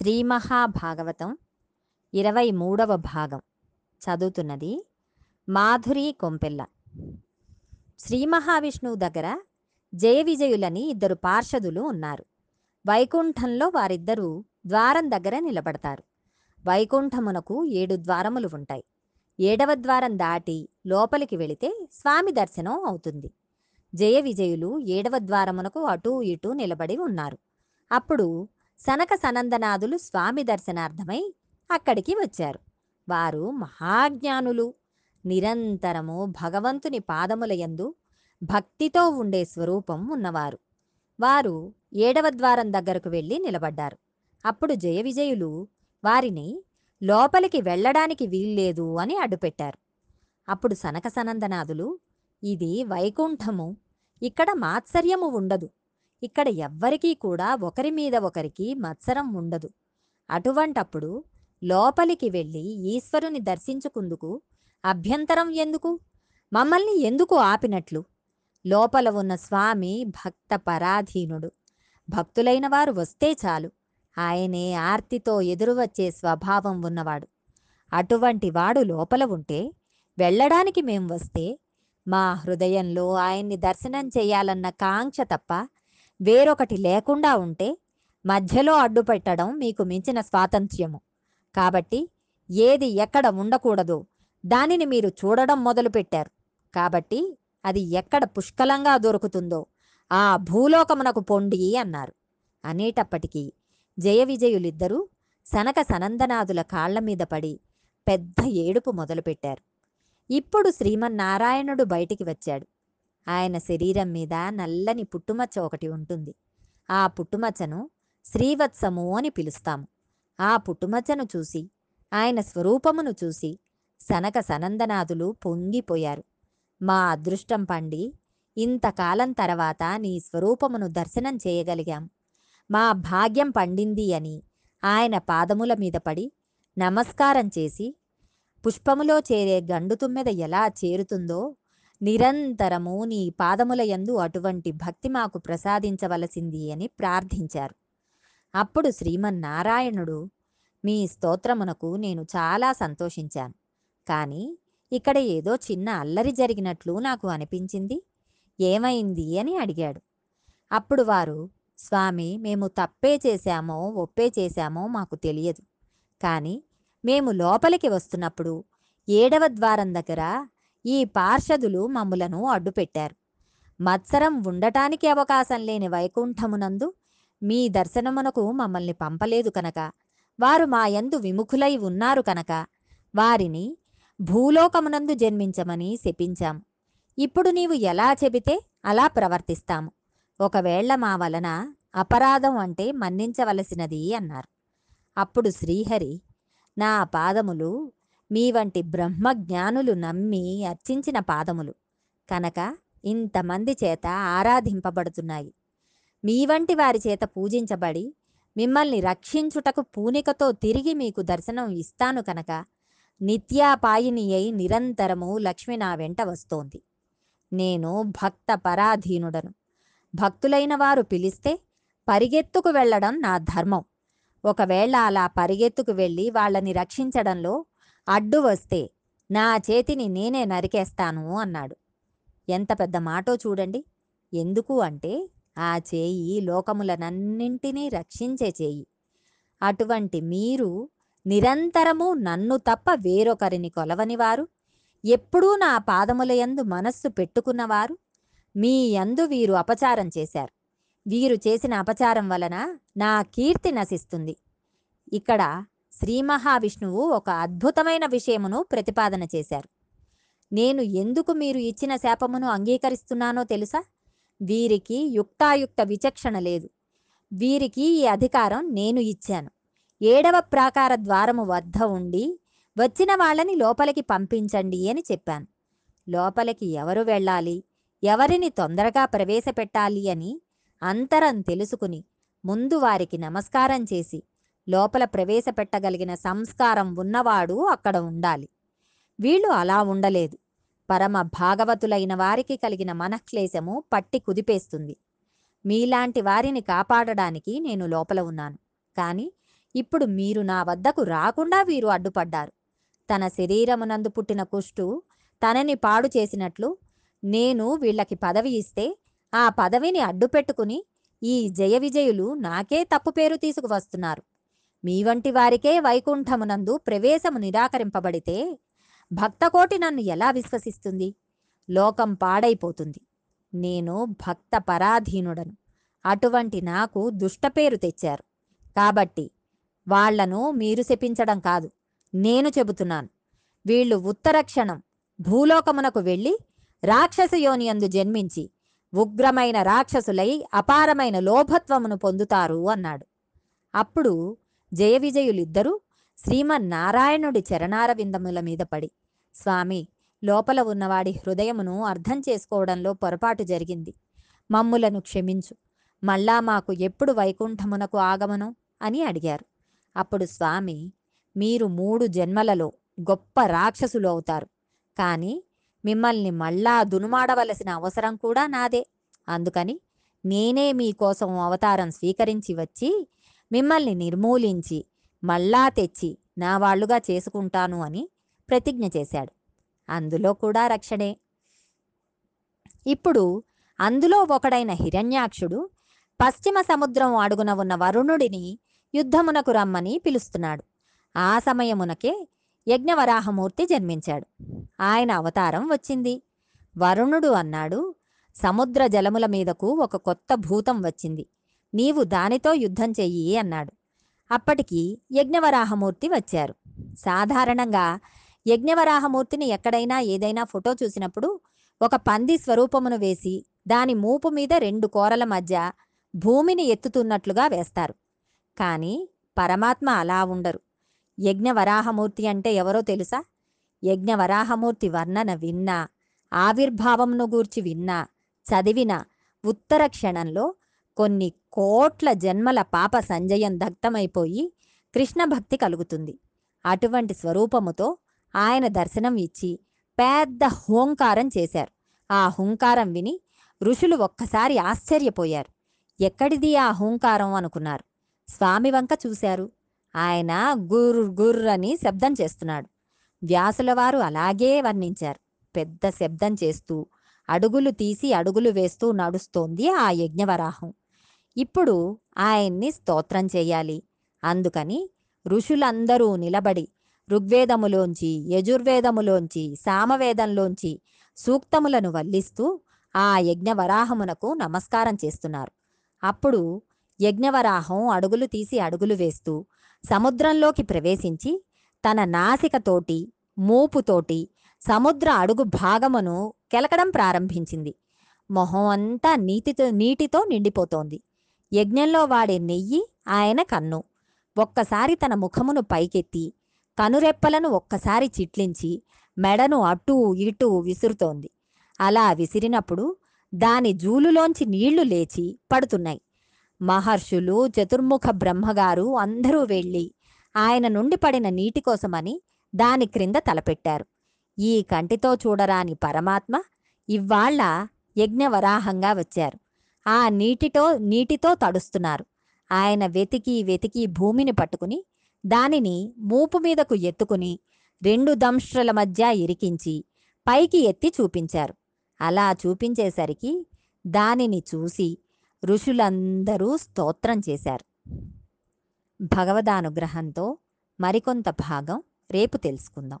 శ్రీ మహాభాగవతం ఇరవై మూడవ భాగం. చదువుతున్నది మాధురి కొంపెల్ల. శ్రీ మహావిష్ణువు దగ్గర జయ విజయులని ఇద్దరు పార్షదులు ఉన్నారు. వైకుంఠంలో వారిద్దరూ ద్వారం దగ్గర నిలబడతారు. వైకుంఠమునకు ఏడు ద్వారములు ఉంటాయి. ఏడవ ద్వారం దాటి లోపలికి వెళితే స్వామి దర్శనం అవుతుంది. జయ విజయులు ఏడవ ద్వారమునకు అటూ ఇటూ నిలబడి ఉన్నారు. అప్పుడు సనక సనందనాథులు స్వామి దర్శనార్థమై అక్కడికి వచ్చారు. వారు మహాజ్ఞానులు. నిరంతరము భగవంతుని పాదములయందు భక్తితో ఉండే స్వరూపం ఉన్నవారు. వారు ఏడవ ద్వారం దగ్గరకు వెళ్ళి నిలబడ్డారు. అప్పుడు జయ విజయులు వారిని లోపలికి వెళ్ళడానికి వీల్లేదు అని అడ్డుపెట్టారు. అప్పుడు సనక సనందనాథులు ఇది వైకుంఠము. ఇక్కడ మాత్సర్యము ఉండదు. ఇక్కడ ఎవ్వరికీ కూడా ఒకరి మీద ఒకరికి మత్సరం ఉండదు. అటువంటప్పుడు లోపలికి వెళ్ళి ఈశ్వరుని దర్శించుకుందుకు అభ్యంతరం ఎందుకు? మమ్మల్ని ఎందుకు ఆపినట్లు? లోపల ఉన్న స్వామి భక్త పరాధీనుడు. భక్తులైన వారు వస్తే చాలు. ఆయనే ఆర్తితో ఎదురు వచ్చే స్వభావం ఉన్నవాడు. అటువంటి వాడు లోపల ఉంటే వెళ్ళడానికి మేం వస్తే మా హృదయంలో ఆయన్ని దర్శనం చేయాలన్న కాంక్ష తప్ప వేరొకటి లేకుండా ఉంటే మధ్యలో అడ్డుపెట్టడం మీకు మించిన స్వాతంత్ర్యము. కాబట్టి ఏది ఎక్కడ ఉండకూడదో దానిని మీరు చూడడం మొదలుపెట్టారు. కాబట్టి అది ఎక్కడ పుష్కలంగా దొరుకుతుందో ఆ భూలోకమునకు పొండి అన్నారు. అనేటప్పటికీ జయ విజయులిద్దరూ సనక సనందనాదుల కాళ్ళ మీద పడి పెద్ద ఏడుపు మొదలుపెట్టారు. ఇప్పుడు శ్రీమన్నారాయణుడు బయటికి వచ్చాడు. ఆయన శరీరం మీద నల్లని పుట్టుమచ్చ ఒకటి ఉంటుంది. ఆ పుట్టుమచ్చను శ్రీవత్సము అని పిలుస్తాము. ఆ పుట్టుమచ్చను చూసి ఆయన స్వరూపమును చూసి సనక సనందనాథులు పొంగిపోయారు. మా అదృష్టం పండి ఇంతకాలం తర్వాత నీ స్వరూపమును దర్శనం చేయగలిగాం. మా భాగ్యం పండింది అని ఆయన పాదముల మీద పడి నమస్కారం చేసి పుష్పములో చేరే గండుతుమ్మెద ఎలా చేరుతుందో నిరంతరము నీ పాదముల యందు అటువంటి భక్తి మాకు ప్రసాదించవలసింది అని ప్రార్థించారు. అప్పుడు శ్రీమన్నారాయణుడు మీ స్తోత్రమునకు నేను చాలా సంతోషించాను. కానీ ఇక్కడ ఏదో చిన్న అల్లరి జరిగినట్లు నాకు అనిపించింది. ఏమైంది అని అడిగాడు. అప్పుడు వారు స్వామి మేము తప్పే చేశామో ఒప్పే చేశామో మాకు తెలియదు. కానీ మేము లోపలికి వస్తున్నప్పుడు ఏడవ ద్వారం దగ్గర ఈ పార్షదులు మమ్ములను అడ్డుపెట్టారు. మత్సరం ఉండటానికి అవకాశం లేని వైకుంఠమునందు మీ దర్శనమునకు మమ్మల్ని పంపలేదు కనుక. వారు మా యందు విముఖులై ఉన్నారు కనుక. వారిని భూలోకమునందు జన్మించమని శపించాం. ఇప్పుడు నీవు ఎలా చెబితే అలా ప్రవర్తిస్తాము. ఒకవేళ మా వలన అపరాధం అంటే మన్నించవలసినది అన్నారు. అప్పుడు శ్రీహరి నా పాదములు మీ వంటి బ్రహ్మజ్ఞానులు నమ్మి అర్చించిన పాదములు. కనుక ఇంతమంది చేత ఆరాధింపబడుతున్నాయి. మీ వంటి వారి చేత పూజించబడి మిమ్మల్ని రక్షించుటకు పూనికతో తిరిగి మీకు దర్శనం ఇస్తాను కనుక నిత్యాపాయిని అయి నిరంతరము లక్ష్మి నా వెంట వస్తోంది. నేను భక్త పరాధీనుడను భక్తులైన వారు పిలిస్తే పరిగెత్తుకు వెళ్ళడం నా ధర్మం. ఒకవేళ అలా పరిగెత్తుకు వెళ్ళి వాళ్ళని రక్షించడంలో అడ్డు వస్తే నా చేతిని నేనే నరికేస్తాను అన్నాడు. ఎంత పెద్ద మాటో చూడండి. ఎందుకు అంటే ఆ చేయి లోకములనన్నింటినీ రక్షించే చేయి. అటువంటి మీరు నిరంతరము నన్ను తప్ప వేరొకరిని కొలవనివారు. ఎప్పుడూ నా పాదముల యందు మనస్సు పెట్టుకున్నవారు. మీ యందు వీరు అపచారం చేశారు. వీరు చేసిన అపచారం వలన నా కీర్తి నశిస్తుంది. ఇక్కడ శ్రీ మహావిష్ణువు ఒక అద్భుతమైన విషయమును ప్రతిపాదన చేశారు. నేను ఎందుకు మీరు ఇచ్చిన శాపమును అంగీకరిస్తున్నానో తెలుసా? వీరికి యుక్తాయుక్త విచక్షణ లేదు. వీరికి ఈ అధికారం నేను ఇచ్చాను. ఏడవ ప్రాకార ద్వారము వద్ద ఉండి వచ్చిన వాళ్ళని లోపలికి పంపించండి అని చెప్పాను. లోపలికి ఎవరు వెళ్ళాలి? ఎవరిని తొందరగా ప్రవేశపెట్టాలి అని అంతరం తెలుసుకుని ముందు వారికి నమస్కారం చేసి లోపల ప్రవేశపెట్టగలిగిన సంస్కారం ఉన్నవాడు అక్కడ ఉండాలి. వీళ్ళు అలా ఉండలేదు. పరమ భాగవతులైన వారికి కలిగిన మనఃక్లేశము పట్టి కుదిపేస్తుంది. మీలాంటి వారిని కాపాడడానికి నేను లోపల ఉన్నాను. కానీ ఇప్పుడు మీరు నా వద్దకు రాకుండా వీరు అడ్డుపడ్డారు. తన శరీరమునందు పుట్టిన కుష్టు తనని పాడు చేసినట్లు నేను వీళ్ళకి పదవి ఇస్తే ఆ పదవిని అడ్డుపెట్టుకుని ఈ జయ విజయులు నాకే తప్పు పేరు తీసుకువస్తున్నారు. మీ వంటి వారికే వైకుంఠమునందు ప్రవేశము నిరాకరింపబడితే భక్తకోటి నన్ను ఎలా విశ్వసిస్తుంది? లోకం పాడైపోతుంది. నేను భక్త పరాధీనుడను అటువంటి నాకు దుష్టపేరు తెచ్చారు. కాబట్టి వాళ్ళను మీరు శపించడం కాదు. నేను చెబుతున్నాను. వీళ్ళు ఉత్తరక్షణం భూలోకమునకు వెళ్ళి రాక్షస యోనియందు జన్మించి ఉగ్రమైన రాక్షసులై అపారమైన లోభత్వమును పొందుతారు అన్నాడు. అప్పుడు జయ విజయులిద్దరూ శ్రీమన్నారాయణుడి చరణార విందముల మీద పడి. స్వామి లోపల ఉన్నవాడి హృదయమును అర్థం చేసుకోవడంలో పొరపాటు జరిగింది. మమ్ములను క్షమించు. మళ్ళా మాకు ఎప్పుడు వైకుంఠమునకు ఆగమను? అని అడిగారు. అప్పుడు స్వామి మీరు మూడు జన్మలలో గొప్ప రాక్షసులు అవుతారు. కానీ మిమ్మల్ని మళ్ళా దునుమాడవలసిన అవసరం కూడా నాదే. అందుకని నేనే మీకోసం అవతారం స్వీకరించి వచ్చి మిమ్మల్ని నిర్మూలించి మళ్ళా తెచ్చి నా వాళ్ళుగా చేసుకుంటాను అని ప్రతిజ్ఞ చేశాడు. అందులో కూడా రక్షణే. ఇప్పుడు అందులో ఒకడైన హిరణ్యాక్షుడు పశ్చిమ సముద్రం అడుగున ఉన్న వరుణుడిని యుద్ధమునకు రమ్మని పిలుస్తున్నాడు. ఆ సమయమునకే యజ్ఞవరాహమూర్తి జన్మించాడు. ఆయన అవతారం వచ్చింది. వరుణుడు అన్నాడు సముద్ర జలముల మీదకు ఒక కొత్త భూతం వచ్చింది. నీవు దానితో యుద్ధం చెయ్యి అన్నాడు. అప్పటికి యజ్ఞవరాహమూర్తి వచ్చారు. సాధారణంగా యజ్ఞవరాహమూర్తిని ఎక్కడైనా ఏదైనా ఫోటో చూసినప్పుడు ఒక పంది స్వరూపమును వేసి దాని మూపు మీద రెండు కోరల మధ్య భూమిని ఎత్తుతున్నట్లుగా వేస్తారు. కానీ పరమాత్మ అలా ఉండరు. యజ్ఞవరాహమూర్తి అంటే ఎవరో తెలుసా? యజ్ఞవరాహమూర్తి వర్ణన విన్నా ఆవిర్భావంను గూర్చి విన్నా చదివిన ఉత్తర క్షణంలో కొన్ని కోట్ల జన్మల పాప సంజయం దగ్ధమైపోయి కృష్ణ భక్తి కలుగుతుంది. అటువంటి స్వరూపముతో ఆయన దర్శనం ఇచ్చి పెద్ద హోంకారం చేశారు. ఆ హుంకారం విని ఋషులు ఒక్కసారి ఆశ్చర్యపోయారు. ఎక్కడిది ఆ హూంకారం అనుకున్నారు. స్వామి వంక చూశారు. ఆయన గుర్ గుర్ అని శబ్దం చేస్తున్నాడు. వ్యాసుల వారు అలాగే వర్ణించారు. పెద్ద శబ్దం చేస్తూ అడుగులు తీసి అడుగులు వేస్తూ నడుస్తోంది ఆ యజ్ఞవరాహం. ఇప్పుడు ఆయన్ని స్తోత్రం చేయాలి. అందుకని ఋషులందరూ నిలబడి ఋగ్వేదములోంచి యజుర్వేదములోంచి సామవేదంలోంచి సూక్తములను వల్లిస్తూ ఆ యజ్ఞవరాహమునకు నమస్కారం చేస్తున్నారు. అప్పుడు యజ్ఞవరాహం అడుగులు తీసి అడుగులు వేస్తూ సముద్రంలోకి ప్రవేశించి తన నాసికతోటి మూపుతోటి సముద్ర అడుగు భాగమును కెలకడం ప్రారంభించింది. మొహం అంతా నీటితో నీటితో నిండిపోతోంది. యజ్ఞంలో వాడే నెయ్యి ఆయన కన్ను. ఒక్కసారి తన ముఖమును పైకెత్తి కనురెప్పలను ఒక్కసారి చిట్లించి మెడను అటూ ఇటూ విసురుతోంది. అలా విసిరినప్పుడు దాని జూలులోంచి నీళ్ళు లేచి పడుతున్నాయి. మహర్షులు చతుర్ముఖ బ్రహ్మగారు అందరూ వెళ్ళి ఆయన నుండి పడిన నీటి కోసమని దాని క్రింద తలపెట్టారు. ఈ కంటితో చూడరాని పరమాత్మ ఇవాళ్ళ యజ్ఞవరాహంగా వచ్చారు. ఆ నీటితో నీటితో తడుస్తున్నారు. ఆయన వెతికి వెతికి భూమిని పట్టుకుని దానిని మూపు మీదకు ఎత్తుకుని రెండు దంష్ట్రల మధ్య ఇరికించి పైకి ఎత్తి చూపించారు. అలా చూపించేసరికి దానిని చూసి ఋషులందరూ స్తోత్రం చేశారు. భగవదానుగ్రహంతో మరికొంత భాగం రేపు తెలుసుకుందాం.